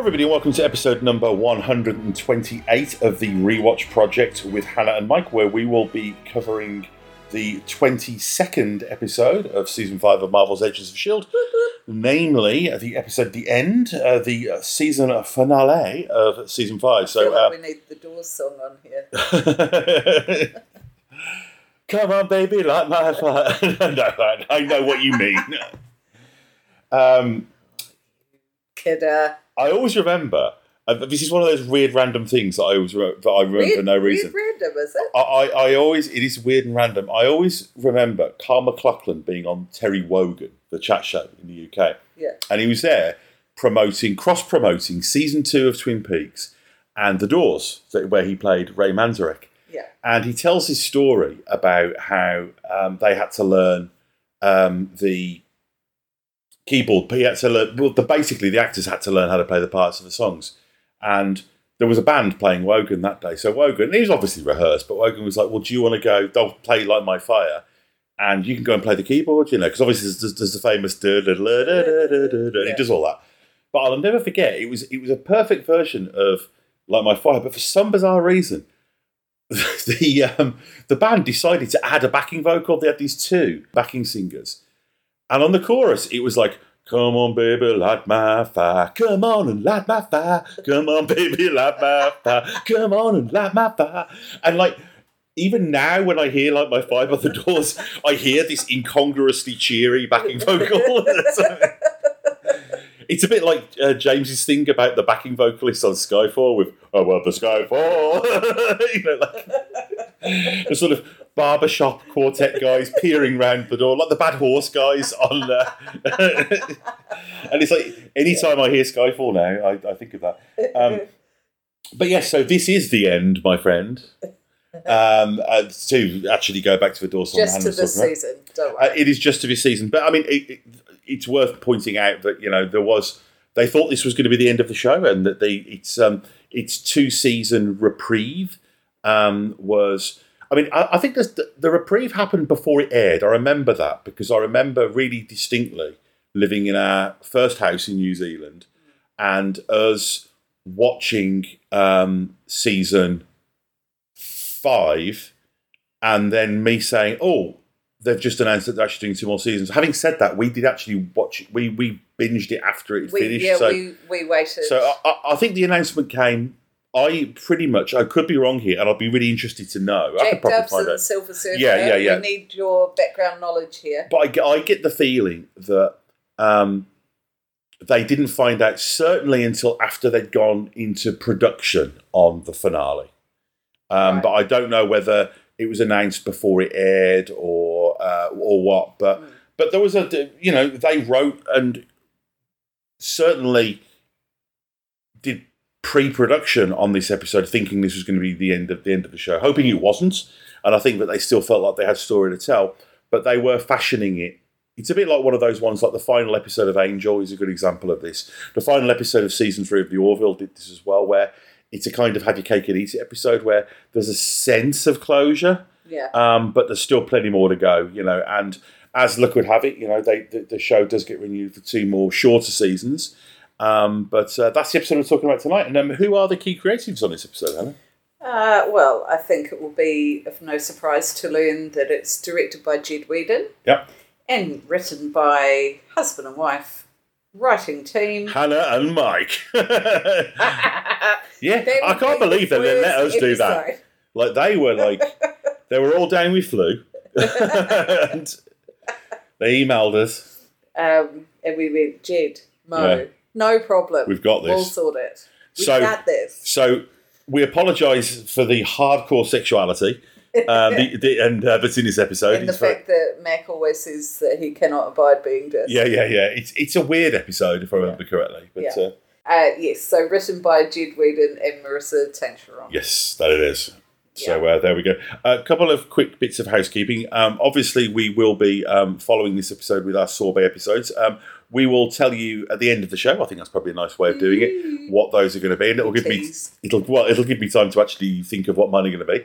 everybody, and welcome to episode number 128 of the Rewatch Project with Hannah and Mike, where we will be covering the 22nd episode of season 5 of Marvel's Agents of S.H.I.E.L.D., namely the episode The End, uh, the season finale of season 5. So, like uh, we need the Doors song on here. Come on, baby, light my fire. no, I- I know what you mean. Um, Kidder. I always remember. Uh, this is one of those weird, random things that I always re- that I remember Weird, for no reason. Weird random, is it? I, I, I always it is weird and random. I always remember Kyle MacLachlan being on Terry Wogan, the chat show in the UK, Yeah. and he was there promoting, cross promoting season two of Twin Peaks and The Doors, where he played Ray Manzarek. Yeah. And he tells his story about how um, they had to learn um, the keyboard. But he had to learn. Well, the, basically, the actors had to learn how to play the parts of the songs, and there was a band playing Wogan that day. So Wogan, he was obviously rehearsed, but Wogan was like, "Well, do you want to go? They'll play Light My Fire." And you can go and play the keyboard, you know, because obviously there's, there's the famous da da da da da da da, and he does all that. But I'll never forget it was it was a perfect version of Light My Fire, but for some bizarre reason, the um, the band decided to add a backing vocal. They had these two backing singers, and on the chorus it was like, "Come on, baby, light my fire. Come on and light my fire. Come on, baby, light my fire. Come on and light my fire." And like. Even now, when I hear like my five other doors, I hear this incongruously cheery backing vocal. it's a bit like uh, James's thing about the backing vocalist on Skyfall with "Oh well, the Skyfall," you know, like the sort of barbershop quartet guys peering round the door, like the Bad Horse guys on. Uh, and it's like anytime I hear Skyfall now, I, I think of that. Um, but yes, so this is the end, my friend. Um, uh, to actually go back to the door Just to this season. Don't Uh, it is just to this season, but I mean, it, it, it's worth pointing out that you know there was they thought this was going to be the end of the show, and that they its um its two season reprieve um was. I mean, I, I think the, the reprieve happened before it aired. I remember that because I remember really distinctly living in our first house in New Zealand, and us watching um, season five, and then me saying, "Oh, they've just announced that they're actually doing two more seasons." Having said that, we did actually watch. We we binged it after it we, finished. yeah, so we, we waited. so I- I think the announcement came. I pretty much. I could be wrong here, and I'd be really interested to know. I could Jack probably Dubs find out. Silver Surfer. Yeah, yeah, yeah. We need your background knowledge here. But I, get- I get the feeling that um, they didn't find out certainly until after they'd gone into production on the finale. Um, Right. But I don't know whether it was announced before it aired or uh, or what. But Mm. but there was a you know they wrote and certainly did pre-production on this episode, thinking this was going to be the end of the end of the show, hoping it wasn't. And I think that they still felt like they had a story to tell, but they were fashioning it. It's a bit like one of those ones, like the final episode of Angel is a good example of this. The final episode of season three of The Orville did this as well, where it's a kind of have your cake and eat it episode where there's a sense of closure, Yeah. um, but there's still plenty more to go, you know. And as luck would have it, you know, they, the, the show does get renewed for two more shorter seasons. Um, but uh, that's the episode we're talking about tonight. And um, who are the key creatives on this episode, Hannah? Uh, well, I think it will be of no surprise to learn that it's directed by Jed Whedon Yep. and written by husband and wife writing team. Hannah and Mike. yeah, I can't be believe that they let us worst do that. Like they were like, they were all down with flu, and they emailed us. Um, and we went, Jed, Mo. No problem. We've got this. We'll sort it. We So- got this. So we apologise for the hardcore sexuality, um, the, the, and uh, that's in this episode. and the It's very- fact that Mack always says that he cannot abide being dissed. yeah, yeah, yeah. It's it's a weird episode if I remember correctly, but Yeah. uh, Uh, yes, so written by Jed Whedon and Maurissa Tancharoen. yes, that it is. So uh, there we go. A couple of quick bits of housekeeping. Um, obviously, we will be um, following this episode with our sorbet episodes. Um, we will tell you at the end of the show. I think that's probably a nice way of doing it. What those are going to be, and it'll give me it'll well it'll give me time to actually think of what mine are going to be.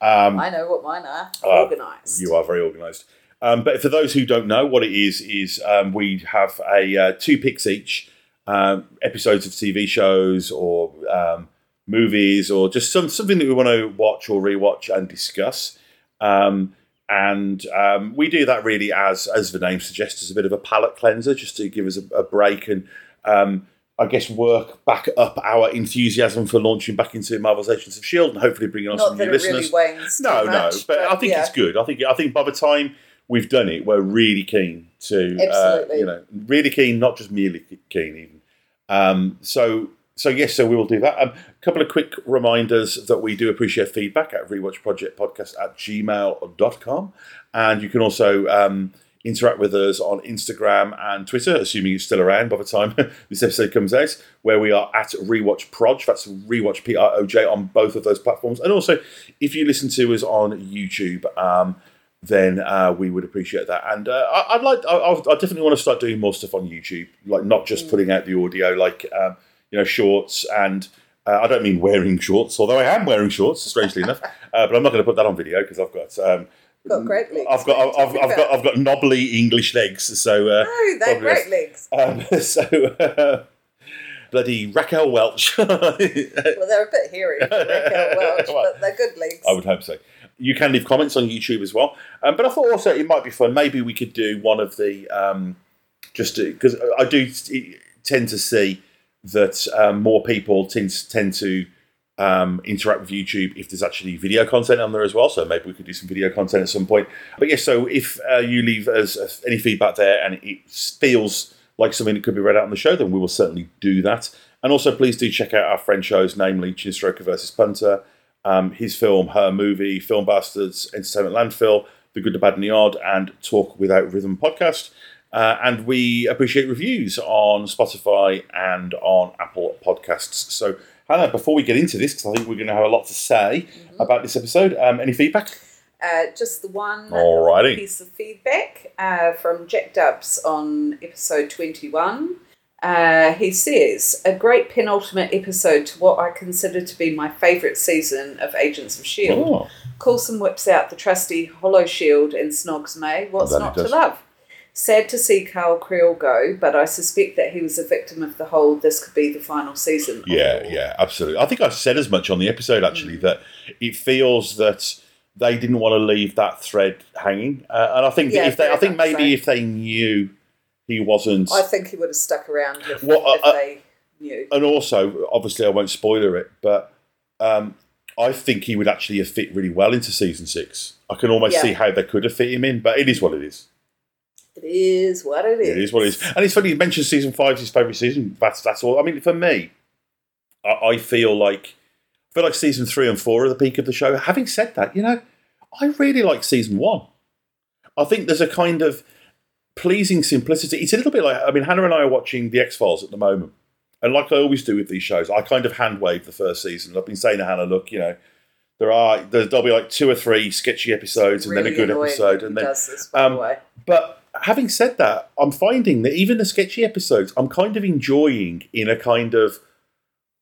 Um, I know what mine are. Ah, Organised. You are very organised. Um, but for those who don't know, what it is is um, we have a uh, two picks each um, episodes of TV shows or um, movies or just some something that we want to watch or rewatch and discuss. Um, and um, we do that really as as the name suggests, as a bit of a palate cleanser, just to give us a, a break and um, I guess work back up our enthusiasm for launching back into Marvel's Agents of Shield and hopefully bringing on Not some that new it listeners. really wanes too no, no, much, but, I think yeah. it's good. I think I think by the time we've done it, we're really keen to, uh, you know, really keen, not just merely keen even. Um, so, so yes, so we will do that. Um, a couple of quick reminders that we do appreciate feedback at rewatchprojectpodcast at gmail.com. And you can also um, interact with us on Instagram and Twitter, assuming it's still around by the time this episode comes out, where we are at Rewatch Proj. That's Rewatch P R O J on both of those platforms. And also, if you listen to us on YouTube, um, then uh, we would appreciate that. And uh, I, I'd like, I, I I definitely want to start doing more stuff on YouTube, like not just putting out the audio, like um, you know, shorts. And uh, I don't mean wearing shorts, although I am wearing shorts, strangely enough. Uh, but I'm not going to put that on video because I've got. Um, Got great legs. I've got. I've, I've got, I've got knobbly English legs, so uh, No, they're great legs. um, so uh, bloody Raquel Welch. Well, they're a bit hairy, Raquel Welch, Well, but they're good legs. I would hope so. You can leave comments on YouTube as well. Um, but I thought also it might be fun. Maybe we could do one of the um, just because I do tend to see that um, more people tend tend to um, interact with YouTube if there's actually video content on there as well. So maybe we could do some video content at some point. But yes, so if uh, you leave us uh, any feedback there and it feels like something that could be read out on the show, then we will certainly do that. And also, please do check out our friend shows, namely Chinstroker versus Punter, um, his film, her movie, Film Bastards, Entertainment Landfill, The Good, the Bad, and the Odd, and Talk Without Rhythm podcast. Uh, and we appreciate reviews on Spotify and on Apple Podcasts. So, Hannah, before we get into this, because I think we're going to have a lot to say about this episode, um, any feedback? Uh, just the one Alrighty. piece of feedback uh, from Jack Dubs on episode 21. Uh, he says, a great penultimate episode to what I consider to be my favourite season of Agents of S.H.I.E.L.D. Oh, Coulson whips out the trusty Hollow Shield and snogs May. What's not to love? Sad to see Carl Creel go, but I suspect that he was a victim of the whole this could be the final season. yeah, yeah, absolutely. I think I said as much on the episode, actually, that it feels that they didn't want to leave that thread hanging. Uh, and I think Yeah, if they, I think maybe so. if they knew he wasn't. I think he would have stuck around if, Well, if uh, they knew. and also, obviously, I won't spoiler it, but um, I think he would actually have fit really well into season six. I can almost Yeah. see how they could have fit him in, but it is what it is. It is what it is. It is what it is. And it's funny you mentioned season five is his favourite season. That's that's all. I mean, for me, I, I feel like I feel like season three and four are the peak of the show. Having said that, you know, I really like season one. I think there's a kind of pleasing simplicity. It's a little bit like I mean, Hannah and I are watching the X Files at the moment. And like I always do with these shows, I kind of hand wave the first season. I've been saying to Hannah, look, you know, there are there- there'll be like two or three sketchy episodes and then a good episode, and then does this, by um, the way. but having said that, I'm finding that even the sketchy episodes, I'm kind of enjoying in a kind of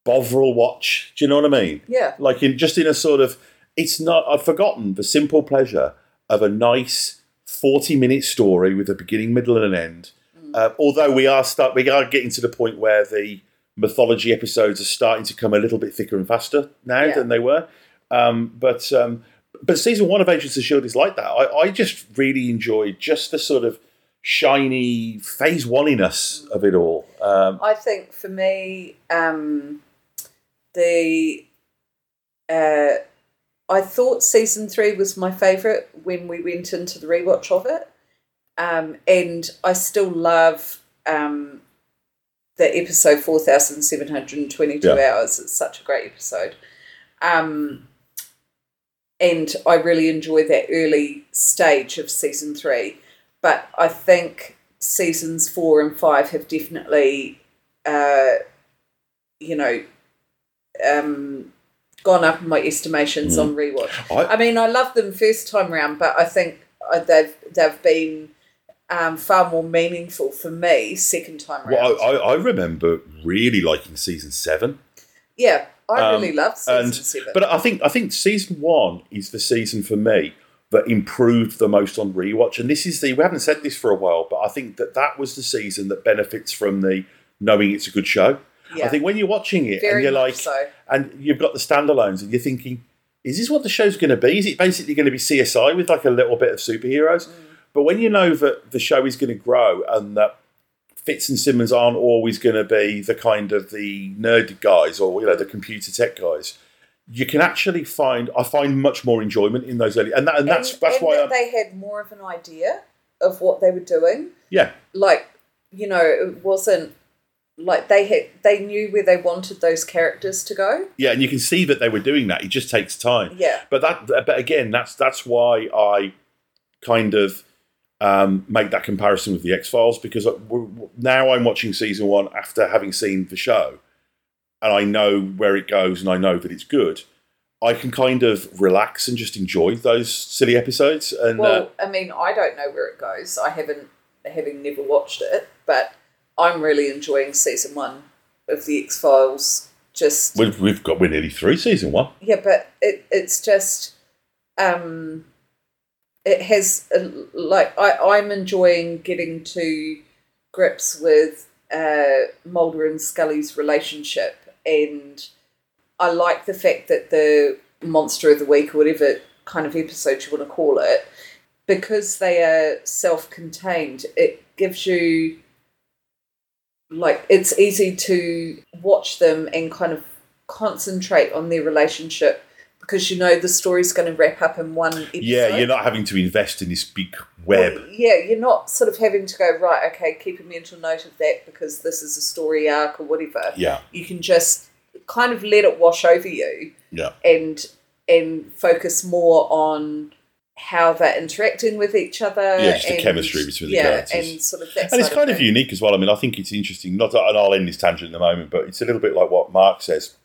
Bovril watch. Do you know what I mean? Yeah. Like in just in a sort of, it's not. I've forgotten the simple pleasure of a nice 40 minute story with a beginning, middle, and an end. Uh, although we are start, we are getting to the point where the mythology episodes are starting to come a little bit thicker and faster now Yeah. than they were. Um, but um, but season one of Agents of Shield is like that. I, I just really enjoyed just the sort of shiny phase one-iness of it all. Um, I think for me, um, the uh, I thought season three was my favourite when we went into the rewatch of it, um, and I still love um, the episode four thousand seven hundred and twenty-two Yeah. hours. It's such a great episode, um, and I really enjoy that early stage of season three. But I think seasons four and five have definitely, uh, you know, um, gone up in my estimations on rewatch. Mm. I- I mean, I love them first time round, but I think uh, they've they've been um, far more meaningful for me second time round. well, I, I, I remember really liking season seven. Yeah, I Um, really love season and seven. but I think I think season one is the season for me that improved the most on rewatch. And this is the we haven't said this for a while, but I think that that was the season that benefits from the knowing it's a good show. Yeah. I think when you're watching it Very and you're like, so. and you've got the standalones, and you're thinking, is this what the show's going to be? Is it basically going to be CSI with like a little bit of superheroes? Mm. But when you know that the show is going to grow and that Fitz and Simmons aren't always going to be the kind of the nerdy guys or you know the computer tech guys, you can actually find I find much more enjoyment in those early, and, that, and that's and, that's and why that they had more of an idea of what they were doing. yeah Like, you know, it wasn't like they had they knew where they wanted those characters to go. yeah, and you can see that they were doing that. It just takes time. Yeah. But that, but again, that's that's why I kind of um, make that comparison with the X Files because now I'm watching season one after having seen the show, and I know where it goes, and I know that it's good. I can kind of relax and just enjoy those silly episodes. And Well, uh, I mean, I don't know where it goes. I haven't having never watched it, but I'm really enjoying season one of the X Files. Just we've, we've got we're nearly through season one. yeah, but it it's just um, it has like I I'm enjoying getting to grips with uh, Mulder and Scully's relationship, and I like the fact that the monster of the week or whatever kind of episode you want to call it, because they are self-contained, it gives you like it's easy to watch them and kind of concentrate on their relationship because you know the story's going to wrap up in one episode. Yeah, you're not having to invest in this big web. Well, yeah, you're not sort of having to go right. Okay, keep a mental note of that because this is a story arc or whatever. Yeah, You can just kind of let it wash over you yeah. and and focus more on how they're interacting with each other. Yeah, just the chemistry between the yeah, characters. and sort of that. and it's kind of thing. unique as well. I mean, I think it's interesting. Not, and I'll end this tangent in a moment, but it's a little bit like what Mark says.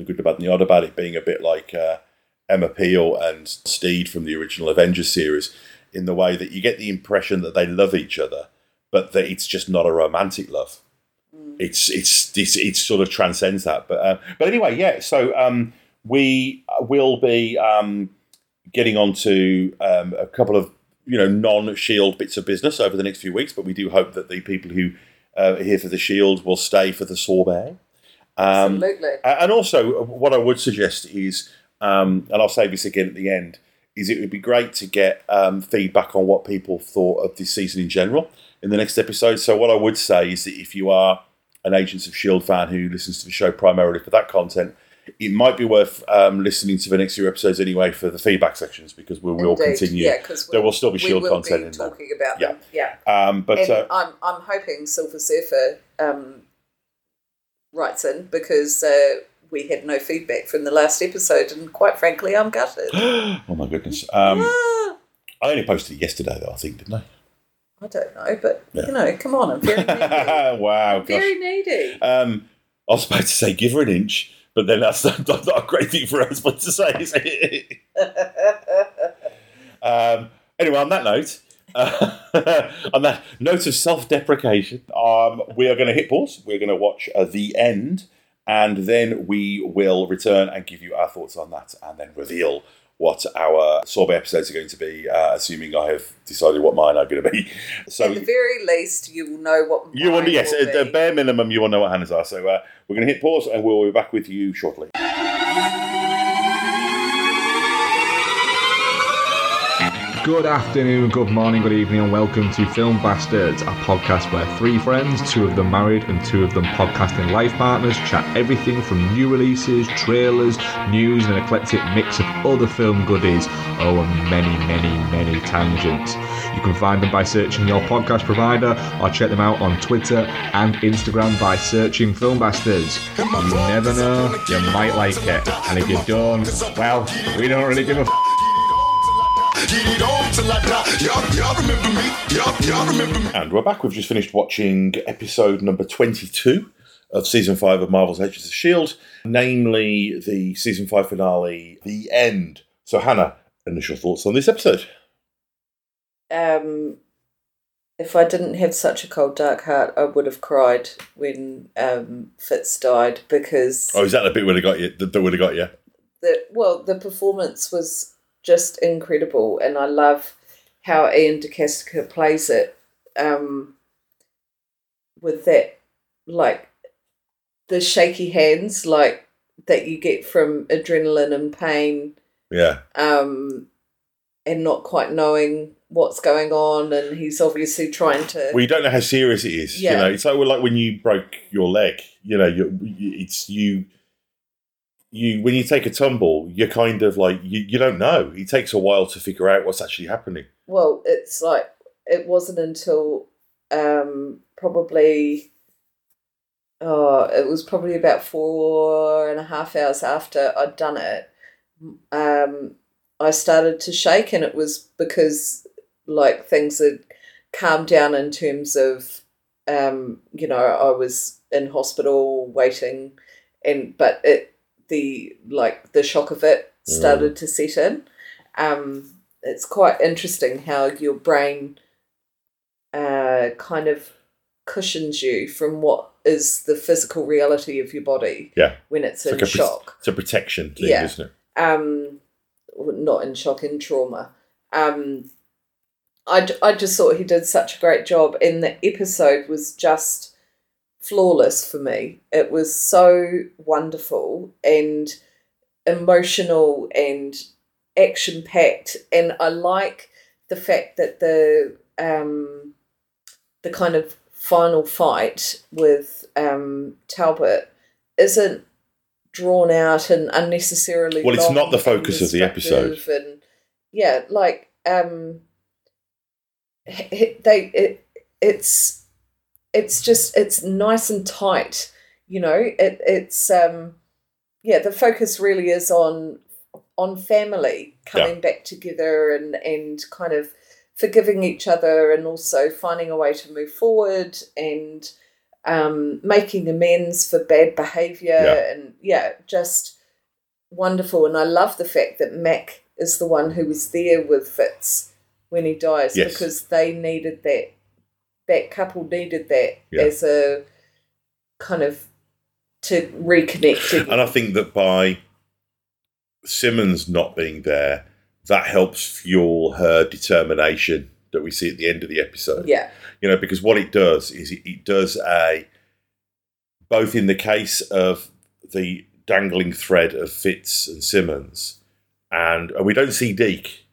The good, the bad, and the odd about it being a bit like uh, Emma Peel and Steed from the original Avengers series, in the way that you get the impression that they love each other, but that it's just not a romantic love. It's, it's it's it sort of transcends that. But uh, but anyway, yeah. So um, we will be um, getting on to um, a couple of you know non-shield bits of business over the next few weeks, but we do hope that the people who uh, are here for the shield will stay for the sorbet. Um, Absolutely. and also, uh, what I would suggest is, um, and I'll say this again at the end, is it would be great to get um, feedback on what people thought of this season in general in the next episode. So, what I would say is that if you are an Agents of Shield fan who listens to the show primarily for that content, it might be worth um, listening to the next few episodes anyway for the feedback sections because we will continue. Yeah, because there will still be Shield content be in there. talking about Yeah. them. Yeah. Um, but and uh, I'm I'm hoping Silver Surfer um, writes in because uh, we had no feedback from the last episode, and quite frankly, I'm gutted. oh my goodness, um, Ah, I only posted it yesterday though. I think didn't I? I don't know, but Yeah. you know, come on, I'm very needy. wow, very needy. Um, I was about to say give her an inch, but then that's not, not a great thing for a husband to say, is it? um, anyway, on that note, uh, on that note of self-deprecation, um, we are going to hit pause. We're going to watch uh, the end, and then we will return and give you our thoughts on that, and then reveal what our sorbet episodes are going to be. Uh, assuming I have decided what mine are going to be. So At the very least, you will know what you want, mine yes, will at the bare minimum, you will know what Hannah's are. So uh, we're going to hit pause, and we'll be back with you shortly. Good afternoon, good morning, good evening, and welcome to Film Bastards, a podcast where three friends, two of them married and two of them podcasting life partners, chat everything from new releases, trailers, news, and an eclectic mix of other film goodies. Oh, and many, many, many tangents. You can find them by searching your podcast provider or check them out on Twitter and Instagram by searching Film Bastards. You never know, you might like it. And if you don't, well, we don't really give a f- till I die. Y'all, y'all remember me. Y'all, y'all remember me. And we're back. We've just finished watching episode number 22 of season 5 of Marvel's Agents of S.H.I.E.L.D., namely the season 5 finale, The End. So, Hannah, initial thoughts on this episode? um, if I didn't have such a cold, dark heart, I would have cried when um, Fitz died because Oh, is that the bit where they got you? That that would have got you? the well, the performance was just incredible, and I love how Iain De Caestecker plays it um, with that like the shaky hands, like that you get from adrenaline and pain, Yeah. um, and not quite knowing what's going on, and he's obviously trying to. Well, you don't know how serious it is. You Yeah. know, it's like like when you broke your leg. You know, you it's you. You when you take a tumble, you're kind of like you, you don't know. It takes a while to figure out what's actually happening. well, it's like it wasn't until um, probably oh, it was probably about four and a half hours after I'd done it. Um, I started to shake, and it was because like things had calmed down in terms of um, you know I was in hospital waiting, and but it the like the shock of it started to set in. Um, it's quite interesting how your brain uh, kind of cushions you from what is the physical reality of your body Yeah, when it's, it's in like pro- shock. it's a protection thing, Yeah. isn't it? Um, not in shock, in trauma. Um, I, I just thought he did such a great job, and the episode was just flawless for me. It was so wonderful and emotional and action packed, and I like the fact that the um, the kind of final fight with um, Talbot isn't drawn out and unnecessarily. Well, it's not the focus of the episode. and yeah, like um, they it it's it's just it's nice and tight. You know, it it's um, yeah, the focus really is on on family coming back together and and kind of forgiving each other and also finding a way to move forward and um, making amends for bad behavior Yeah. and yeah just wonderful and i love the fact that mac is the one who was there with fitz when he dies Yes. because they needed that that couple needed that Yeah. as a kind of to reconnect again. And I think that by Simmons not being there, that helps fuel her determination that we see at the end of the episode. yeah You know, because what it does is it, it does a both in the case of the dangling thread of Fitz and Simmons, and, and we don't see Deke.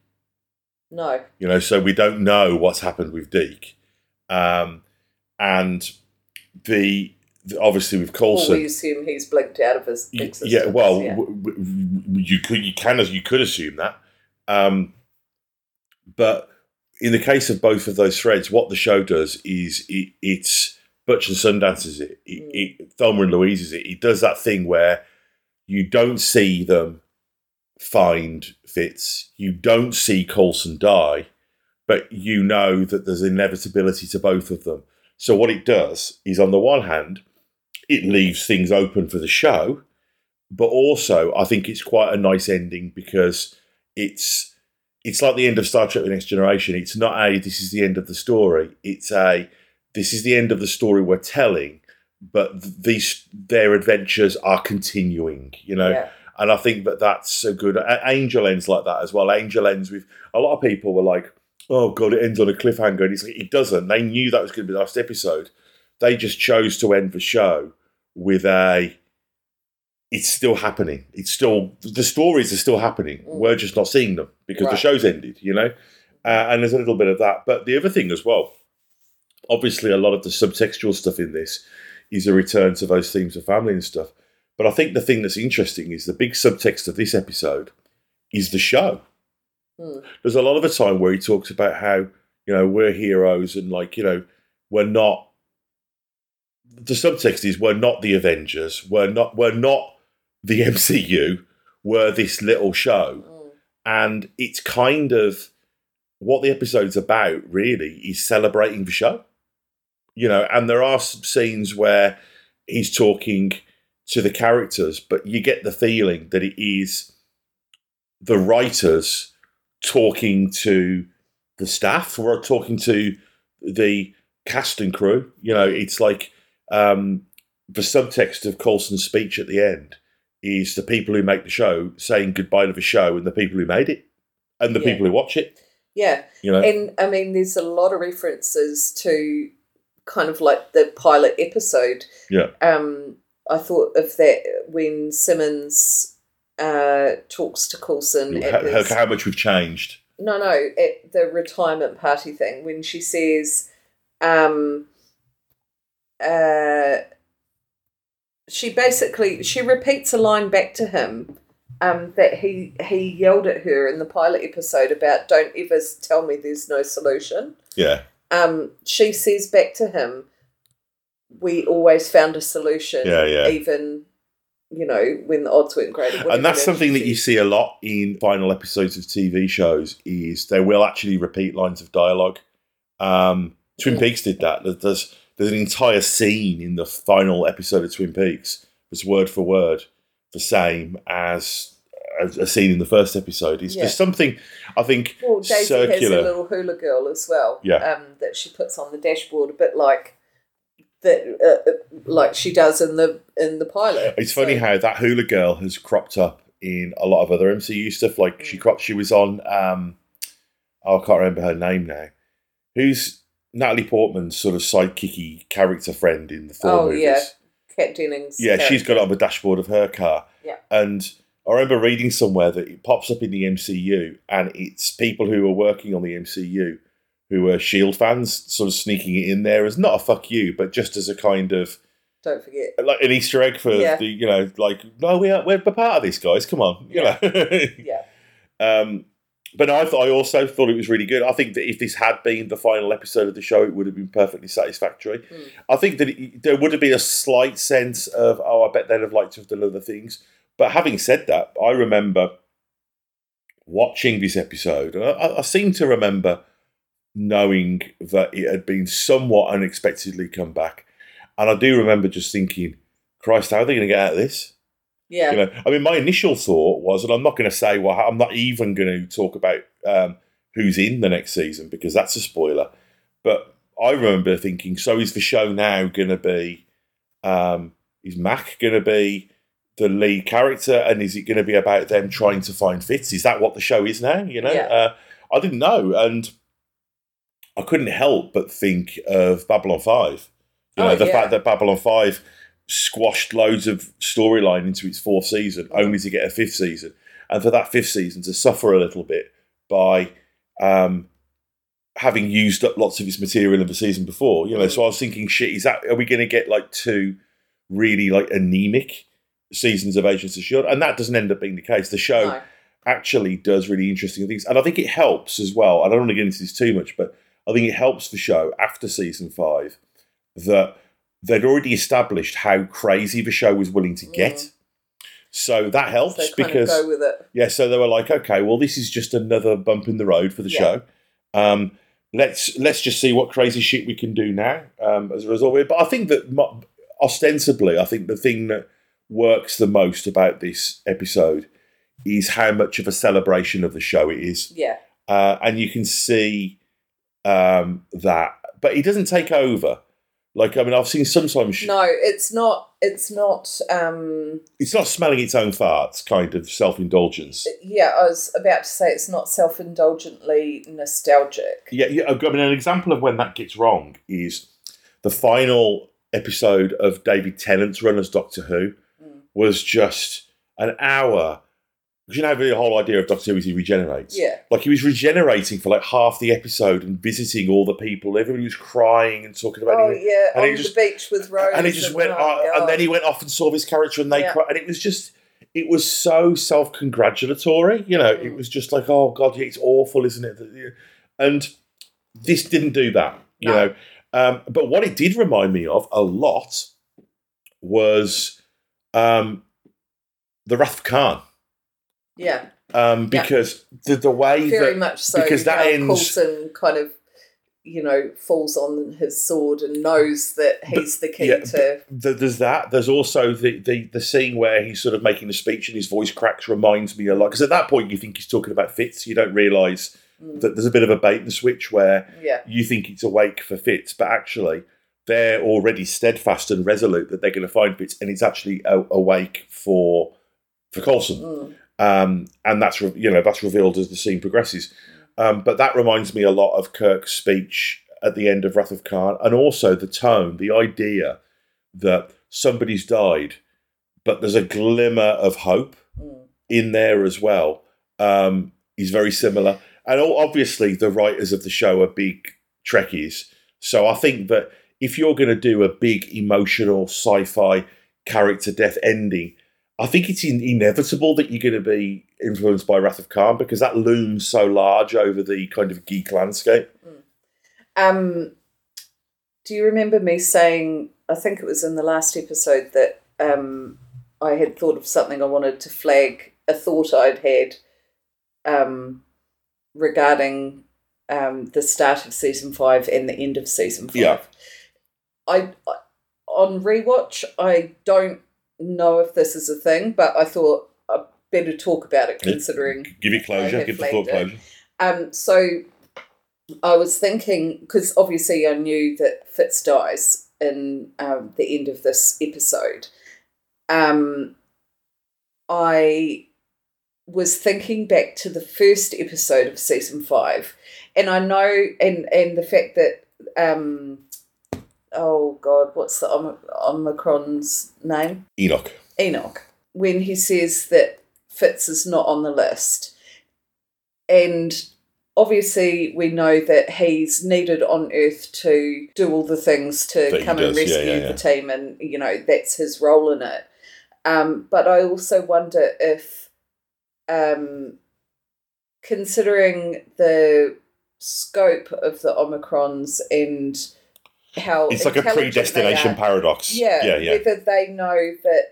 no You know, so we don't know what's happened with Deke, um, and the, the obviously with Coulson. we assume he's blinked out of his existence Yeah, well, yeah. w- w- you could, you can, as you could assume that, um, but in the case of both of those threads, what the show does is it, it's Butch and Sundance's it, it, Mm. it Thelma and Louise's it. It does that thing where you don't see them find Fitz, you don't see Coulson die, but you know that there's inevitability to both of them. So what it does is, on the one hand, it leaves things open for the show, but also I think it's quite a nice ending because it's it's like the end of Star Trek: The Next Generation. It's not a this is the end of the story. It's a this is the end of the story we're telling, but these their adventures are continuing. You know, yeah. and I think that that's a good Angel ends like that as well. Angel ends with a lot of people were like, "Oh God, it ends on a cliffhanger," and it's like it doesn't. They knew that was going to be the last episode. They just chose to end the show with a. It's still happening. It's still the stories are still happening. Mm. We're just not seeing them because the show's ended. You know, uh, and there's a little bit of that. But the other thing as well, obviously, a lot of the subtextual stuff in this is a return to those themes of family and stuff. But I think the thing that's interesting is the big subtext of this episode is the show. Hmm. There's a lot of the time where he talks about how, you know, we're heroes and like, you know, we're not the subtext is we're not the Avengers, we're not we're not the MCU, we're this little show. Mm. And it's kind of what the episode's about, really, is celebrating the show. You know, and there are some scenes where he's talking to the characters, but you get the feeling that it is the writers talking to the staff or talking to the cast and crew. You know, it's like um, the subtext of Coulson's speech at the end is the people who make the show saying goodbye to the show and the people who made it and the Yeah. people who watch it. yeah You know, And I mean, there's a lot of references to kind of like the pilot episode. Yeah. Um, I thought of that when Simmons uh, talks to Coulson. at how, his- how much we've changed. no, no, at the retirement party thing when she says, um, uh, she basically she repeats a line back to him um, that he he yelled at her in the pilot episode about "Don't ever tell me there's no solution." Yeah. Um, she says back to him, "We always found a solution, Yeah, yeah. even." You know, when the odds weren't great, and that's something that you see a lot in final episodes of TV shows is they will actually repeat lines of dialogue. Um, Twin. Peaks did that. There's there's an entire scene in the final episode of Twin Peaks that's word for word the same as a, a scene in the first episode. It's Yeah. just something I think Well, Daisy circular. has a little hula girl as well. Yeah. Um, that she puts on the dashboard, a bit like that, uh, uh, like she does in the in the pilot. It's funny how that hula girl has cropped up in a lot of other MCU stuff. Like she Mm. cropped, she was on. Um, oh, I can't remember her name now. Who's Natalie Portman's sort of sidekicky character friend in the Thor Oh, movies? yeah. Kat Dennings. Yeah, she's got it on the dashboard of her car. Yeah. And I remember reading somewhere that it pops up in the MCU, and it's people who are working on the MCU who were Shield fans, sort of sneaking it in there as not a fuck you, but just as a kind of Don't forget. like an Easter egg for Yeah. the you know like no we are we're part of this guys come on you know Yeah. um but I thought I also thought it was really good I think that if this had been the final episode of the show it would have been perfectly satisfactory Mm. I think that it, there would have been a slight sense of oh I bet they'd have liked to have done other things but having said that I remember watching this episode and I, I seem to remember knowing that it had been somewhat unexpectedly come back and I do remember just thinking Christ, how are they going to get out of this? Yeah. You know, I mean, my initial thought was, and I'm not going to say, well, I'm not even going to talk about um, who's in the next season because that's a spoiler. But I remember thinking, so is the show now going to be, um, is Mack going to be the lead character, and is it going to be about them trying to find Fitz? Is that what the show is now? You know, Yeah. uh, I didn't know, and I couldn't help but think of Babylon Five. You know, Oh, the yeah. fact that Babylon Five squashed loads of storyline into its fourth season, only to get a fifth season, and for that fifth season to suffer a little bit by um, having used up lots of its material in the season before. You know, so I was thinking, shit, is that are we going to get like two really like anemic seasons of Agents of Shield? And that doesn't end up being the case. The show No. actually does really interesting things. And I think it helps as well. I don't want to get into this too much, but I think it helps the show after season five that they'd already established how crazy the show was willing to get. So that helps So because of go with it. yeah, so they were like, okay, well, this is just another bump in the road for the Yeah. show. Um, let's let's just see what crazy shit we can do now um, as a result of it. But I think that ostensibly, I think the thing that works the most about this episode is how much of a celebration of the show it is, Yeah. uh, and you can see um, that. But he doesn't take over. Like I mean, I've seen sometimes No, it's not. It's not. Um, it's not smelling its own farts, kind of self indulgence. yeah, I was about to say it's not self-indulgently nostalgic. Yeah, yeah. I mean, an example of when that gets wrong is the final episode of David Tennant's run as Doctor Who Mm. was just an hour. Because you know the whole idea of Doctor Who is he regenerates. Yeah. Like he was regenerating for like half the episode and visiting all the people. Everybody was crying and talking about Oh it. yeah, and on he just- the beach with Rose. and he just went, oh, uh, and then he went off and saw his character, and they Yeah. cried, and it was just, it was so self-congratulatory. You know, it Mm. was just like, oh god, it's awful, isn't it? And this didn't do that. You No. know, um, but what it did remind me of a lot was um, the Wrath of Khan, yeah, um, Yeah. because the the way very that much so. because that ends- Coulson kind of, you know, falls on his sword and knows that he's the key yeah, to. Th- there's that. There's also the, the the scene where he's sort of making the speech and his voice cracks reminds me a lot because at that point you think he's talking about Fitz. You don't realise Mm, that there's a bit of a bait and switch where yeah, you think it's awake for Fitz, but actually they're already steadfast and resolute that they're going to find Fitz, and it's actually a- awake for for Coulson. mm, Um, and that's re- you know that's revealed as the scene progresses. Um, but that reminds me a lot of Kirk's speech at the end of Wrath of Khan, and also the tone, the idea that somebody's died, but there's a glimmer of hope Mm. in there as well, um, is very similar. And obviously, the writers of the show are big Trekkies, so I think that if you're going to do a big emotional sci-fi character death ending, I think it's in- inevitable that you're going to be influenced by Wrath of Khan because that looms so large over the kind of geek landscape. Um, do you remember me saying? I think it was in the last episode that um, I had thought of something I wanted to flag a thought I'd had um, regarding um, the start of season five and the end of season five. Yeah. I, I on rewatch, I don't know if this is a thing, but I thought I better talk about it Yeah. considering Give it closure, give the thought closure. um, so I was thinking because obviously I knew that Fitz dies in um, the end of this episode. Um, I was thinking back to the first episode of season five, and I know, and and the fact that, um, oh God, what's the Om- Omicron's name? Enoch. Enoch when he says that Fitz is not on the list. And obviously, we know that he's needed on Earth to do all the things to he come and does, yeah, rescue yeah, yeah. the team, and you know that's his role in it. Um, but I also wonder if, um, considering the scope of the Omicrons and how It's like a predestination paradox. yeah, yeah, yeah. whether they know that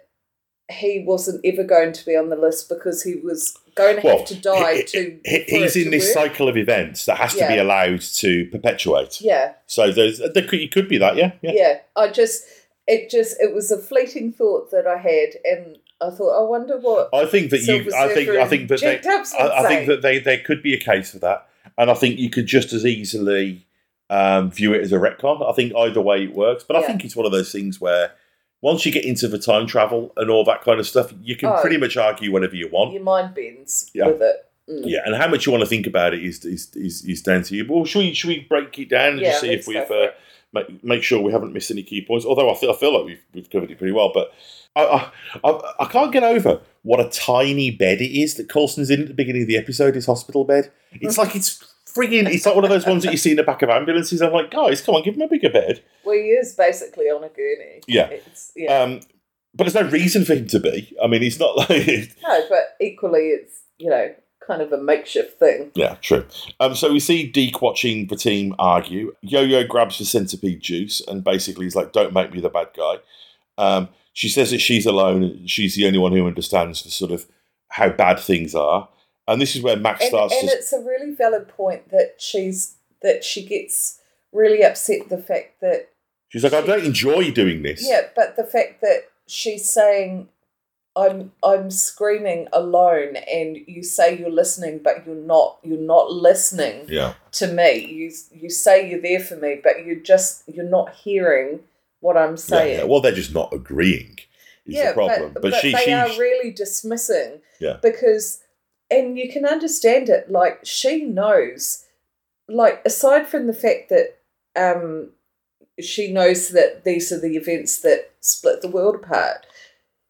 he wasn't ever going to be on the list because he was going to have to die he- to. he- he's in to this work. cycle of events that has to be allowed to perpetuate. Yeah, So there's there could, it could be that, yeah, yeah. yeah. I just, it just, it was a fleeting thought that I had, and I thought, I wonder what. I think that you. I think. I think that they. and Jack Dubs would I, I think that they there could be a case for that, and I think you could just as easily um, view it as a retcon. I think either way it works, but I think it's one of those things where once you get into the time travel and all that kind of stuff, you can Oh. pretty much argue whatever you want. Your mind bends Yeah. with it. Mm. Yeah, and how much you want to think about it is is, is, is down to you. Well, should we should we break it down and Yeah, just see if we've uh, make, make sure we haven't missed any key points? Although I feel I feel like we've we've covered it pretty well, but I I, I, I can't get over what a tiny bed it is that Coulson's in at the beginning of the episode. His hospital bed. It's like it's frigging. It's like one of those ones that you see in the back of ambulances. I'm like, guys, come on, give him a bigger bed. Well, he is basically on a gurney. Yeah. It's, yeah. Um, but there's no reason for him to be. I mean, he's not like. no, but equally, it's you know kind of a makeshift thing. Yeah, true. Um, so we see Deke watching the team argue. Yo Yo grabs the centipede juice and basically he's like, "Don't make me the bad guy." Um, she says that she's alone. and She's the only one who understands the sort of how bad things are. And this is where Max and, starts and to. it's a really valid point that she's that she gets really upset the fact that She's like, "I don't enjoy doing this." yeah, but the fact that she's saying I'm I'm screaming alone and you say you're listening but you're not you're not listening Yeah. to me. You you say you're there for me but you're just you're not hearing what I'm saying. yeah. Well, they're just not agreeing. Is the problem. But, But, but she, they she, are really dismissing. Yeah. Because, and you can understand it. Like she knows, like aside from the fact that um, she knows that these are the events that split the world apart,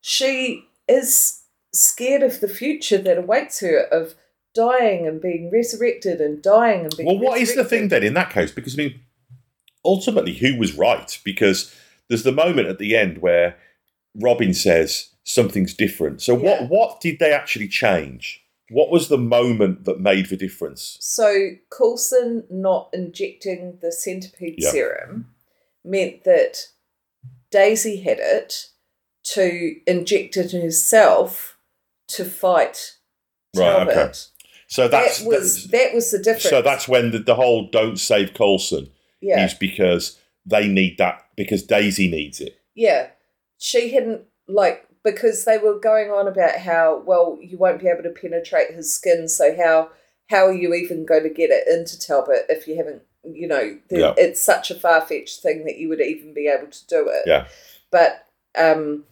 she is scared of the future that awaits her of dying and being resurrected and dying and being. Well, what is the thing then in that case? Because I mean, ultimately, who was right? Because there's the moment at the end where Robin says something's different. So Yeah. what what did they actually change? What was the moment that made the difference? So Coulson not injecting the centipede Yeah. serum meant that Daisy had it to inject it in herself to fight Right, Talbot. okay. So that's that was that was the difference. so that's when the, the whole "don't save Coulson" yeah is because they need that because Daisy needs it. yeah. She hadn't like because they were going on about how well you won't be able to penetrate his skin. So how how are you even going to get it into Talbot if you haven't? You know, the, Yeah. it's such a far fetched thing that you would even be able to do it. Yeah. But um,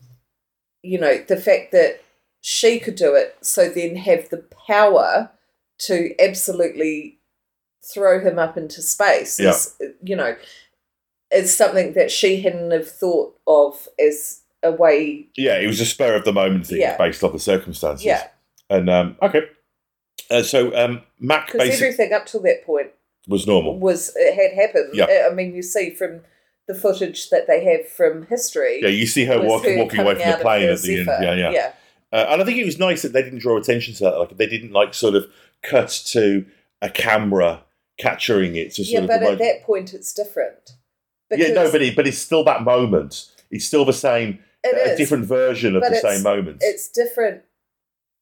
you know, the fact that she could do it, so then have the power to absolutely throw him up into space is, you know, is something that she hadn't have thought of as a way. Yeah, it was a spur of the moment thing Yeah. based off the circumstances. Yeah, And um, okay. Uh, so um, Mack because everything up to that point was normal. was it had happened. Yeah. I mean, you see from the footage that they have from history. Yeah, you see her walking, walking away from the plane at the end. Yeah, yeah. yeah. Uh, and I think it was nice that they didn't draw attention to that. Like they didn't like sort of cut to a camera capturing it to sort Yeah, of but at that point it's different. yeah, no, but it, but it's still that moment. It's still the same, it a is. different version of the same moment. It's different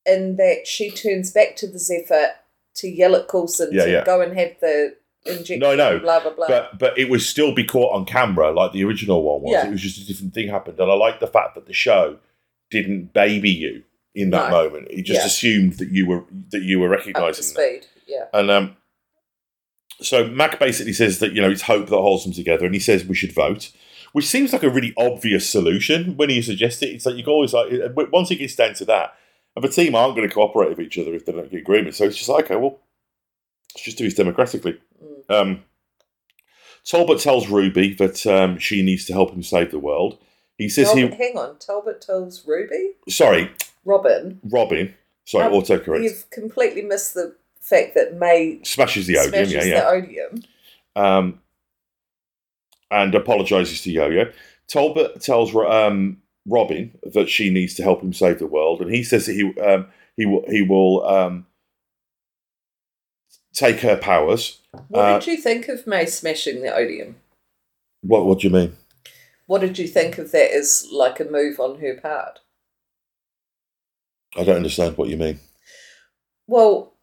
in that she turns back to the Zephyr to yell at Coulson Yeah, to yeah. go and have the injection. No, no, Blah blah blah. but but it would still be caught on camera like the original one was. Yeah. It was just a different thing happened, and I like the fact that the show didn't baby you in that No. moment. It just assumed that you were that you were recognizing that. speed. Yeah. And um, so Mack basically says that you know it's hope that holds them together, and he says we should vote, which seems like a really obvious solution when you suggest it. It's like you can always like once it gets down to that, and the team aren't going to cooperate with each other if they don't get agreement. So it's just like okay, well, let's just do this democratically. Mm. Um, Talbot tells Ruby that um, she needs to help him save the world. He says he hang on, Talbot tells Ruby, sorry, Robin. Robin. Sorry, Um, autocorrect You've completely missed the fact that May smashes the odium. smashes Yeah, yeah. the odium. um, and apologizes to Yo-Yo. Talbot tells um, Robin that she needs to help him save the world, and he says that he um, he will he will um, take her powers. What Uh, did you think of May smashing the odium? What What do you mean? What did you think of that as like a move on her part? I don't understand what you mean. Well,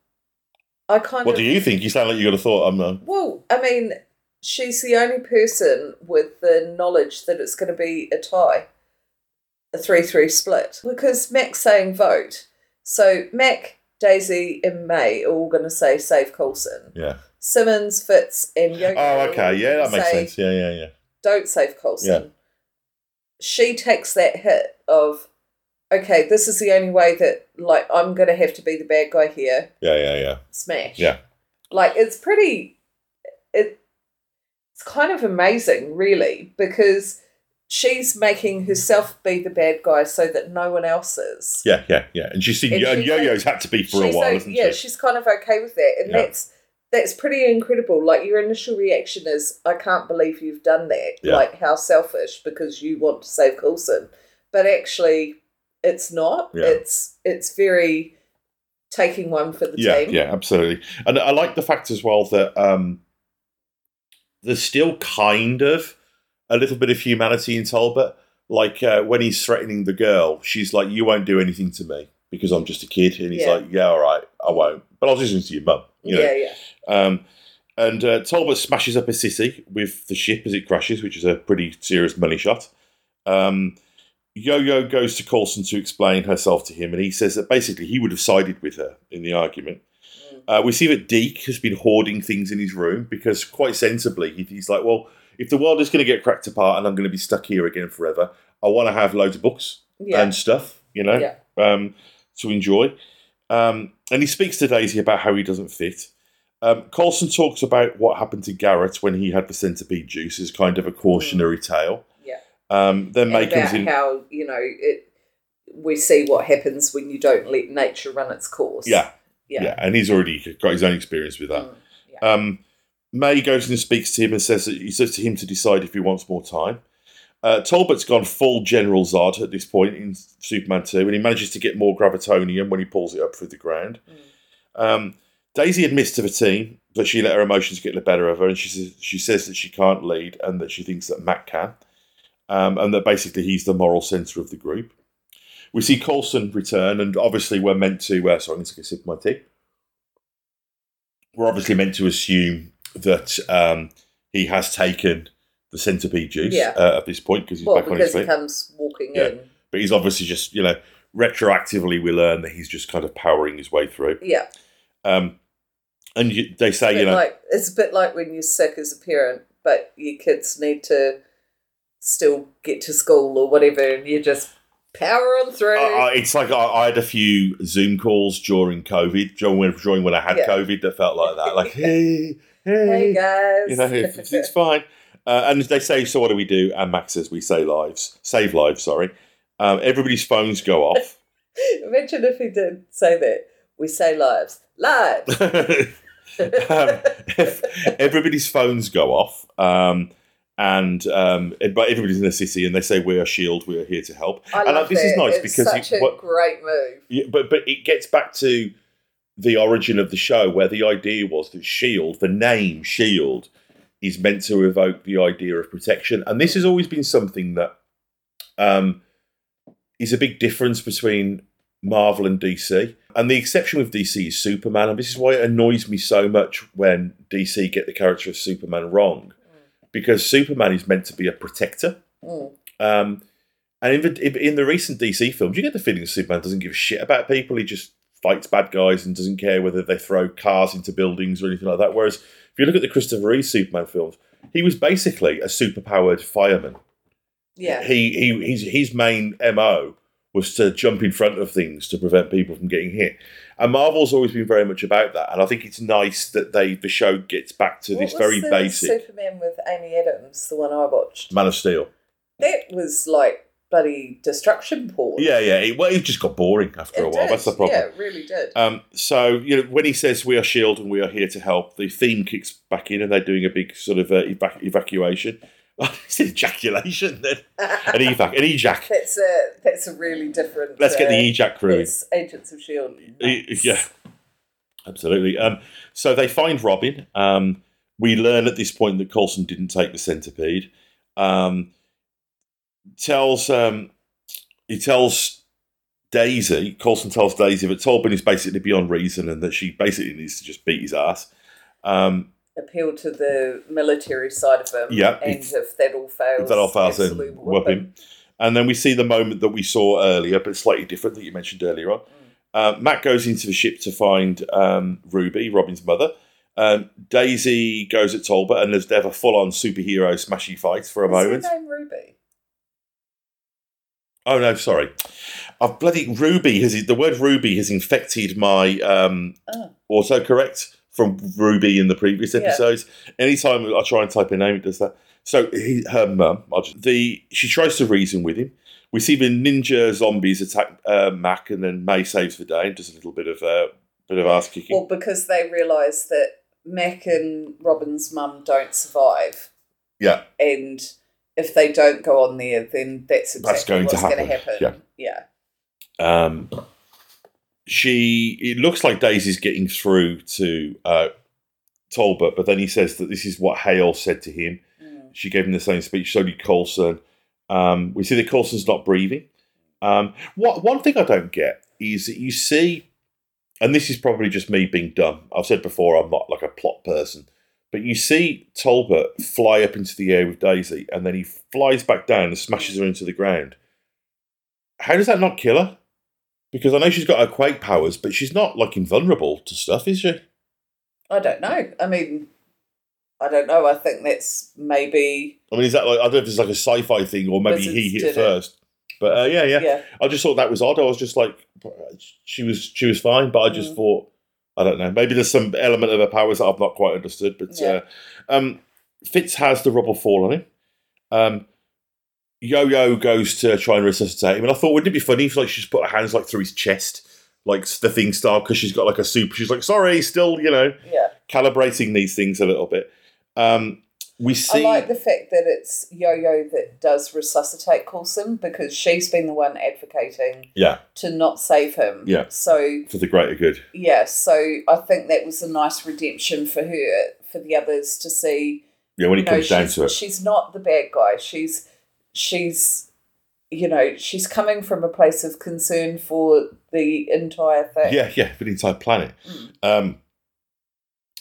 I kind What of What do you think? You sound like you got a thought. I'm not. Well, I mean, she's the only person with the knowledge that it's going to be a tie, a 3 3 split. Because Mack's saying vote. So Mack, Daisy, and May are all going to say save Coulson. Yeah. Simmons, Fitz, and Yo Oh, okay. Yeah, that makes sense. Yeah, yeah, yeah. Don't save Coulson. Yeah. She takes that hit of, okay, this is the only way that, like, I'm going to have to be the bad guy here. Yeah, yeah, yeah. Smash. Yeah. Like it's pretty it it's kind of amazing really because she's making herself be the bad guy so that no one else is. Yeah, yeah, yeah. And she's seen And Yo- she's Yo-Yo's had to be for a while, o- hasn't yeah, she? she's kind of okay with that. And Yeah. that's that's pretty incredible. Like your initial reaction is, I can't believe you've done that. Yeah. Like how selfish because you want to save Coulson. But actually it's not. Yeah. It's it's very taking one for the yeah, team. yeah, absolutely. And I like the fact as well that um, there's still kind of a little bit of humanity in Talbot. Like uh, when he's threatening the girl, she's like, "You won't do anything to me because I'm just a kid," and he's Yeah. like, "Yeah, all right, I won't, but I'll just listen to your mum." You know? yeah, yeah. Um, and uh, Talbot smashes up a city with the ship as it crashes, which is a pretty serious money shot. Um, Yo-Yo goes to Coulson to explain herself to him, and he says that basically he would have sided with her in the argument. Mm. Uh, we see that Deke has been hoarding things in his room because, quite sensibly, he's like, "Well, if the world is going to get cracked apart and I'm going to be stuck here again forever, I want to have loads of books Yeah. and stuff, you know, Yeah. um, to enjoy." Um, and he speaks to Daisy about how he doesn't fit. Um, Coulson talks about what happened to Garrett when he had the centipede juice as kind of a cautionary tale. Yeah. Um, then May comes in. how you know it. We see what happens when you don't let nature run its course. yeah, yeah. yeah, and he's already got his own experience with that. Mm, yeah. Um, May goes and speaks to him and says that he says to him to decide if he wants more time. Uh, Talbot's gone full General Zod at this point in Superman 2, and he manages to get more gravitonium when he pulls it up through the ground. Mm. Um, Daisy admits to the team that she let her emotions get the better of her, and she says, she says that she can't lead and that she thinks that Mack can, um, and that basically he's the moral centre of the group. We see Coulson return, and obviously we're meant to. Uh, sorry, I'm going to take a sip of my tea. We're obviously meant to assume that um, he has taken the centipede juice Yeah. uh, at this point because he's well, back on his because he feet. comes walking Yeah. in. But he's obviously just, you know, retroactively we learn that he's just kind of powering his way through. Yeah, Um, and you, they say, Bit you know, like it's a bit like when you're sick as a parent, but your kids need to still get to school or whatever, and you just Power on through. I, it's like I, I had a few Zoom calls during COVID, during when, during when I had Yeah. COVID, that felt like that. Like, hey, hey, hey guys. you know, it's, it's fine. Uh, and they say, so what do we do? And Max says, we save lives, save lives. Sorry. Um, everybody's phones go off. Imagine if he did say that. We say lives. Lives. um, if everybody's phones go off, um, and um, but everybody's in the city, and they say we are Shield, we are here to help. I and uh, love this is nice it's because such you, a what, great move. Yeah, but but it gets back to the origin of the show, where the idea was that Shield, the name Shield, is meant to evoke the idea of protection, and this has always been something that um, is a big difference between Marvel and DC. And the exception with DC is Superman, and this is why it annoys me so much when DC get the character of Superman wrong, because Superman is meant to be a protector. Mm. Um, and in the, in the recent DC films, you get the feeling that Superman doesn't give a shit about people. He just fights bad guys and doesn't care whether they throw cars into buildings or anything like that. Whereas if you look at the Christopher Reeve Superman films, he was basically a superpowered fireman. Yeah. He, he his, his main MO was to jump in front of things to prevent people from getting hit. And Marvel's always been very much about that. And I think it's nice that they the show gets back to What this was very the basic Superman with Amy Adams, the one I watched. Man of Steel. That was like bloody destruction porn. Yeah, yeah. It, well, it just got boring after It a while. did. That's the problem. Yeah, it really did. Um, so you know, when he says we are Shield and we are here to help, the theme kicks back in, and they're doing a big sort of uh, evac- evacuation. it's ejaculation then, an evac, an ejac. that's a that's a really different. Let's get uh, the ejac crew. in. It's Agents of Shield. E- Yeah, absolutely. Um, so they find Robin. Um, we learn at this point that Coulson didn't take the centipede. Um, tells um, he tells Daisy. Coulson tells Daisy that Talbot is basically beyond reason and that she basically needs to just beat his ass. Um, Appeal to the military side of him. Yeah, and if- if that all fails, if that all fails, then whoop him. And then we see the moment that we saw earlier, but slightly different that you mentioned earlier on. Uh, Mack goes into the ship to find um, Ruby, Robin's mother. Um, Daisy goes at Talbot, and there's they have a full-on superhero smashy fight for a Is moment. her name Ruby? Oh no, sorry. I've bloody Ruby has the word Ruby has infected my um, Oh. autocorrect from Ruby in the previous Yeah. episodes. Anytime I try and type a name, it does that. So he, her mum, the she tries to reason with him. We see the ninja zombies attack uh, Mack, and then May saves the day and does a little bit of uh, bit of ass kicking. Well, because they realise that Mack and Robin's mum don't survive, yeah, and if they don't go on there, then that's exactly That's going to what's going to happen. happen. Yeah. um, she it looks like Daisy's getting through to uh, Talbot, but then he says that this is what Hale said to him. Mm. She gave him the same speech. So did Coulson. Um, we see that Coulson's not breathing. Um, what one thing I don't get is that you see, and this is probably just me being dumb. I've said before I'm not like a plot person, but you see Talbot fly up into the air with Daisy, and then he flies back down and smashes her into the ground. How does that not kill her? Because I know she's got her quake powers, but she's not like invulnerable to stuff, is she? I don't know. I mean, I don't know. I think that's maybe I mean, is that like I don't know if it's like a sci-fi thing or maybe he hit did it. first. But uh, yeah, yeah, yeah. I just thought that was odd. I was just like, she was she was fine, but I just Mm. thought, I don't know, maybe there's some element of her powers that I've not quite understood. But Yeah. uh, um, Fitz has the rubble fall on him. Um, Yo-Yo goes to try and resuscitate him, and I thought, wouldn't it be funny if like she just put her hands like through his chest, like the thing style, because she's got like a super. She's like, sorry, still, you know, Yeah. calibrating these things a little bit. Um, we see. I like the fact that it's Yo Yo that does resuscitate Coulson because she's been the one advocating yeah, to not save him. Yeah. So for the greater good. yeah, so I think that was a nice redemption for her, for the others to see. Yeah, when it you know, comes down to it. she's not the bad guy. She's she's you know she's coming from a place of concern for the entire thing. Yeah, yeah, for the entire planet. Mm. Um,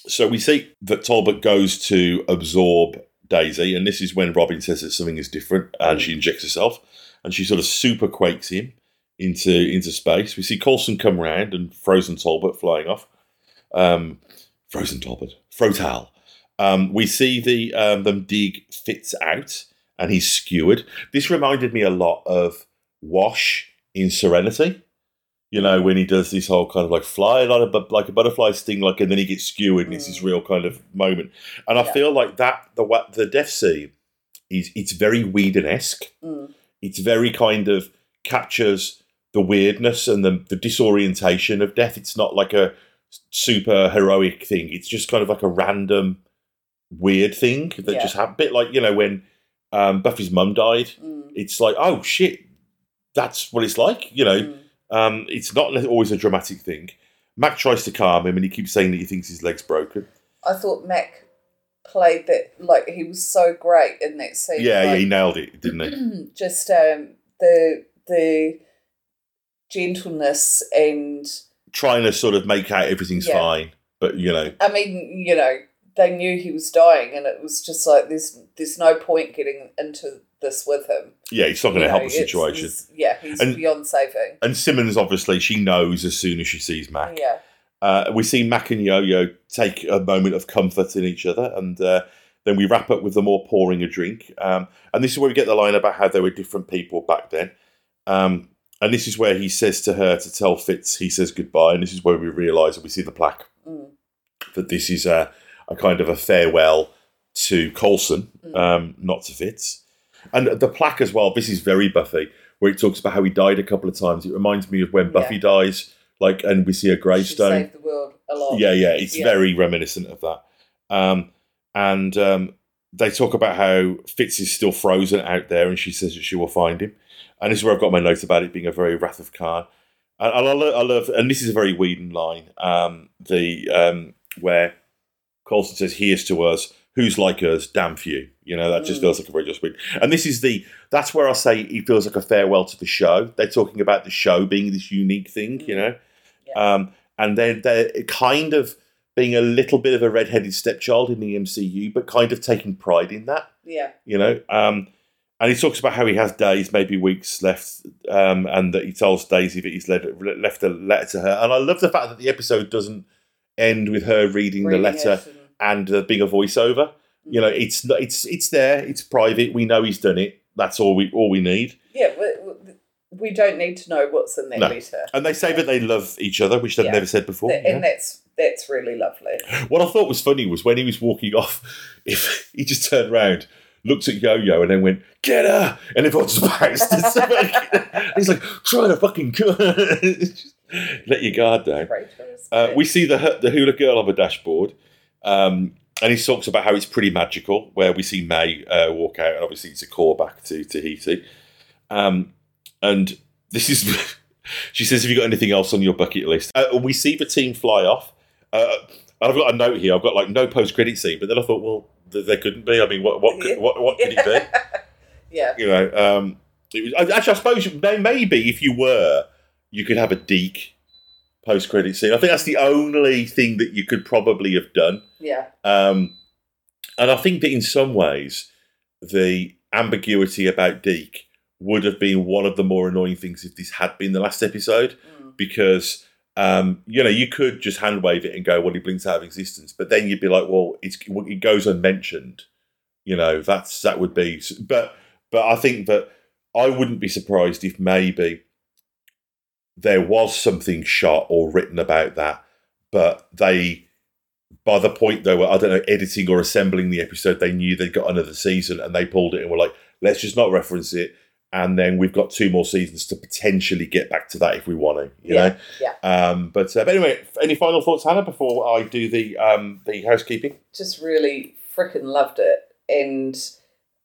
so we see that Talbot goes to absorb Daisy, and this is when Robin says that something is different, and Mm. she injects herself, and she sort of super quakes him into into space. We see Coulson come round and Frozen Talbot flying off. Um, Frozen Talbot, Frotal. Um, we see the um, them dig Fitz out, and he's skewered. This reminded me a lot of Wash in Serenity. You know, when he does this whole kind of like fly like a, like a butterfly sting, like, and then he gets skewered, and it's this real kind of moment. And I Yeah. feel like that the the death scene is it's very Whedon esque. Mm. It's very kind of captures the weirdness and the, the disorientation of death. It's not like a super heroic thing. It's just kind of like a random weird thing that Yeah. just happened. bit like you know when um, Buffy's mum died. Mm. It's like oh shit, that's what it's like. You know, Mm. um, it's not always a dramatic thing. Mack tries to calm him, and he keeps saying that he thinks his leg's broken. I thought Mack played that like he was so great in that scene. Yeah, yeah, he nailed it, didn't he? just um, the the gentleness and Trying to sort of make out everything's Yeah. fine, but you know, I mean, you know, they knew he was dying, and it was just like there's there's no point getting into this with him. yeah, he's not going to help the situation. it's- yeah, he's And- beyond saving. And Simmons, obviously, she knows as soon as she sees Mack. Yeah, Uh, we see Mack and Yo Yo take a moment of comfort in each other, and uh, then we wrap up with them all pouring a drink. Um, and this is where we get the line about how they were different people back then. Um, and this is where he says to her to tell Fitz he says goodbye, and this is where we realise and we see the plaque Mm. that this is a, a kind of a farewell to Coulson, Mm. um, not to Fitz. And the plaque as well. This is very Buffy, where it talks about how he died a couple of times. It reminds me of when Yeah. Buffy dies, like, and we see a gravestone. the world a lot. Yeah, yeah, it's Yeah. very reminiscent of that. Um, and um, they talk about how Fitz is still frozen out there, and she says that she will find him. And this is where I've got my note about it being a very Wrath of Khan. And I, I, love, I love, and this is a very Whedon line, um, the um, where Coulson says, "Here's to us, who's like us, damn few." You You know, that just Mm. feels like a very just Whedon. And this is the that's where I say it feels like a farewell to the show. They're talking about the show being this unique thing, you Mm. know. Yeah. Um, and then they're kind of being a little bit of a red-headed stepchild in the MCU, but kind of taking pride in that, yeah, you know. Um, and he talks about how he has days, maybe weeks left, um, and that he tells Daisy that he's led, left a letter to her. And I love the fact that the episode doesn't end with her reading, Reading the letter and- uh, being a voiceover. You know, it's it's it's there, it's private. We know he's done it. That's all we all we need. yeah, we, we don't need to know what's in that No. letter, And they say that they love each other, which they've Yeah. never said before. And know? that's that's really lovely. What I thought was funny was when he was walking off, if he just turned around, looked at Yo-Yo, and then went, "Get her!" and everyone's bounced. It's like- he's like, "Try to fucking let your guard down." Uh, we see the the hula girl on the dashboard, um, and he talks about how it's pretty magical. Where we see May uh, walk out, and obviously it's a callback to Tahiti. Um, and this is, she says, "Have you got anything else on your bucket list?" Uh, we see the team fly off. Uh, I've got a note here. I've got like no post credit scene, but then I thought, well, th- there couldn't be. I mean, what what could, what what could it be? yeah, You know, um, it was, actually, I suppose maybe if you were, you could have a Deke post credit scene. I think that's the only thing that you could probably have done. yeah, Um, and I think that in some ways, the ambiguity about Deke would have been one of the more annoying things if this had been the last episode, Mm. because um, you know you could just hand wave it and go, "Well, he blinks out of existence," but then you'd be like, "Well, it's it goes unmentioned." You know, that's that would be, but but I think that I wouldn't be surprised if maybe there was something shot or written about that, but they by the point they were, I don't know, editing or assembling the episode, they knew they'd got another season and they pulled it and were like, let's just not reference it. And then we've got two more seasons to potentially get back to that if we want to, you Yeah, know. yeah. Um, but, uh, but anyway, any final thoughts, Hannah, before I do the um, the housekeeping? just really freaking loved it, and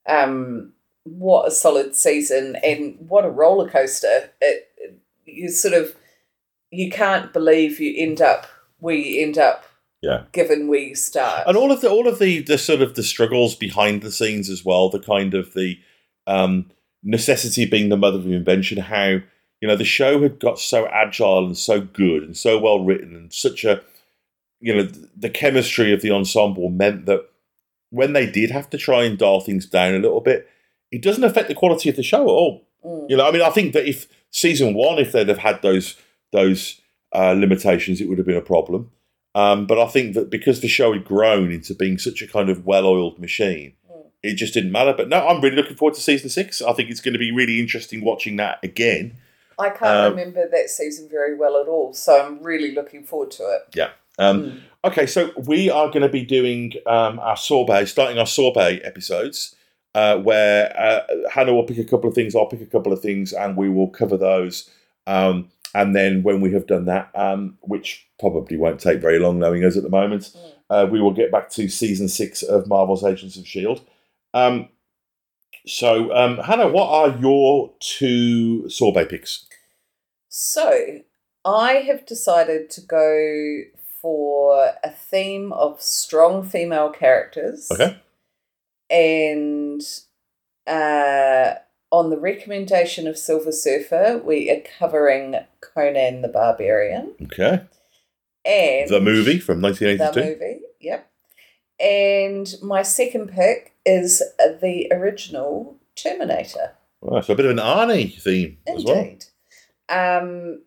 um, what a solid season, and what a roller coaster! It, it you sort of you can't believe you end up where you end up, Yeah. given where you start, and all of the all of the the sort of the struggles behind the scenes as well the kind of the um necessity being the mother of invention how you know the show had got so agile and so good and so well written and such a you know the chemistry of the ensemble meant that when they did have to try and dial things down a little bit it doesn't affect the quality of the show at all Mm. you know i mean i think that if season one if they'd have had those those uh, limitations it would have been a problem um, but I think that because the show had grown into being such a kind of well-oiled machine, Mm. it just didn't matter. But no, I'm really looking forward to season six. I think it's going to be really interesting watching that again. I can't Um, remember that season very well at all, so I'm really looking forward to it. Yeah. Um, Okay, so we are going to be doing um, our sorbet, starting our sorbet episodes, uh, where uh, Hannah will pick a couple of things, I'll pick a couple of things, and we will cover those. Um, and then when we have done that, um, which probably won't take very long, knowing us at the moment, uh, we will get back to season six of Marvel's Agents of Shield. Um, so, um, Hannah, what are your two sorbet picks? So, I have decided to go for a theme of strong female characters. Okay. And uh, on the recommendation of Silver Surfer, we are covering Conan the Barbarian. Okay. And The movie from 1982. The 1982. movie, yep. And my second pick is the original Terminator. Wow, so a bit of an Arnie theme as well. Indeed. Um,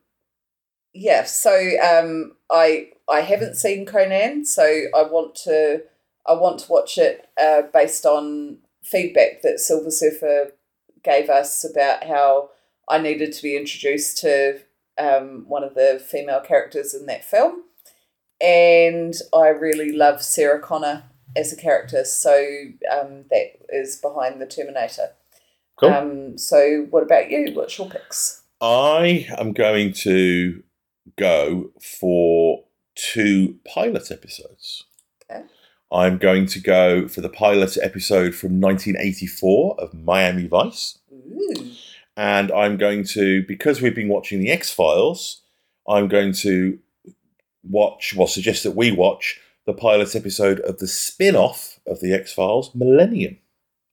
yeah, so um, I I haven't seen Conan, so I want to I want to watch it uh, based on feedback that Silver Surfer gave us about how I needed to be introduced to um, one of the female characters in that film, and I really love Sarah Connor as a character, so um, that is behind the Terminator. Cool. Um, so, what about you? What's your picks? I am going to go for two pilot episodes. I'm going to go for the pilot episode from 1984 of Miami Vice. Ooh. And I'm going to, because we've been watching The X Files, I'm going to watch, well, suggest that we watch the pilot episode of the spin off of The X Files, Millennium.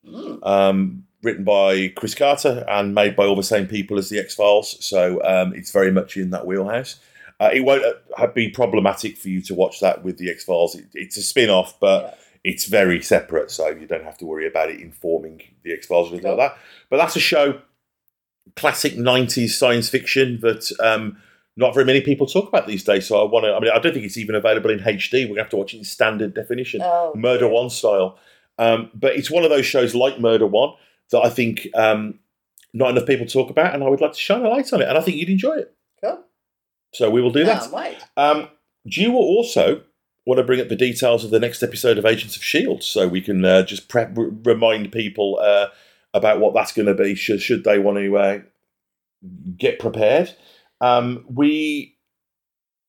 Mm. um, written by Chris Carter and made by all the same people as the X Files. So um, it's very much in that wheelhouse. Uh, it won't uh, be problematic for you to watch that with the X Files. It, it's a spin off, but it's very separate, so you don't have to worry about it informing the X Files or anything like that. But that's a show, classic 90s science fiction that. Um, not very many people talk about these days, so I want to. I mean, I don't think it's even available in HD. We're gonna have to watch it in standard definition. Oh, Murder One style. Um, but it's one of those shows like Murder One that I think um, not enough people talk about, and I would like to shine a light on it, and I think you'd enjoy it. So we will do that. Wait. Um, do you also want to bring up the details of the next episode of Agents of Shield, so we can uh, just prep, r- remind people uh, about what that's going to be, should, should they want to uh, get prepared? Um, we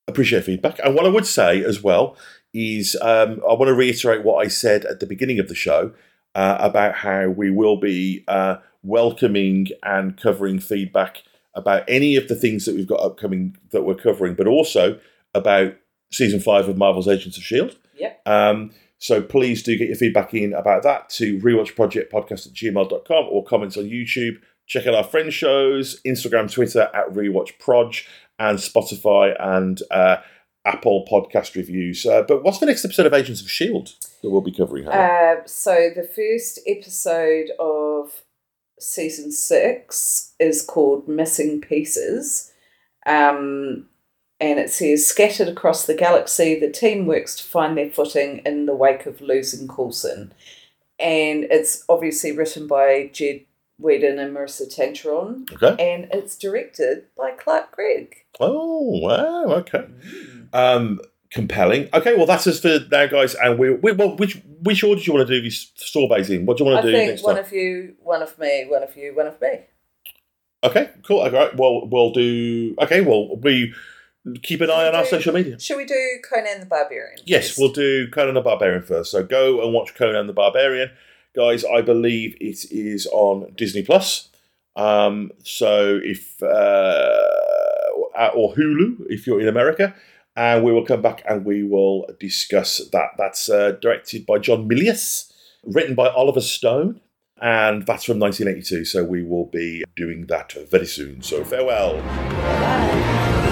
appreciate feedback, and what I would say as well is um, I want to reiterate what I said at the beginning of the show uh, about how we will be uh, welcoming and covering feedback about any of the things that we've got upcoming that we're covering, but also about season five of Marvel's Agents of S.H.I.E.L.D. Yep. Um, so please do get your feedback in about that to rewatchprojectpodcast at gmail.com or comments on YouTube. Check out our friend shows, Instagram, Twitter at rewatchproj, and Spotify and uh, Apple podcast reviews. Uh, but what's the next episode of Agents of S.H.I.E.L.D. that we'll be covering? Uh, so the first episode of season six is called Missing Pieces. Um, and it says, scattered across the galaxy, the team works to find their footing in the wake of losing Coulson. And it's obviously written by Jed Whedon and Maurissa Tancharoen, okay. and it's directed by Clark Gregg. Oh, wow. Okay. Um, compelling. Okay, well, that's us for now, guys. And we, we well, which which order do you want to do these sorbets in? What do you want to do I think one time? of you, one of me, one of you, one of me. Okay, cool. All right. Well, we'll do. Okay, well, we keep an eye on our social media. Should we do Conan the Barbarian? Yes, we'll do Conan the Barbarian first. So go and watch Conan the Barbarian, guys. I believe it is on Disney Plus. Um, so if uh, or Hulu if you're in America, and we will come back and we will discuss that. That's uh, directed by John Milius, written by Oliver Stone, and that's from 1982. So we will be doing that very soon. So farewell. Bye.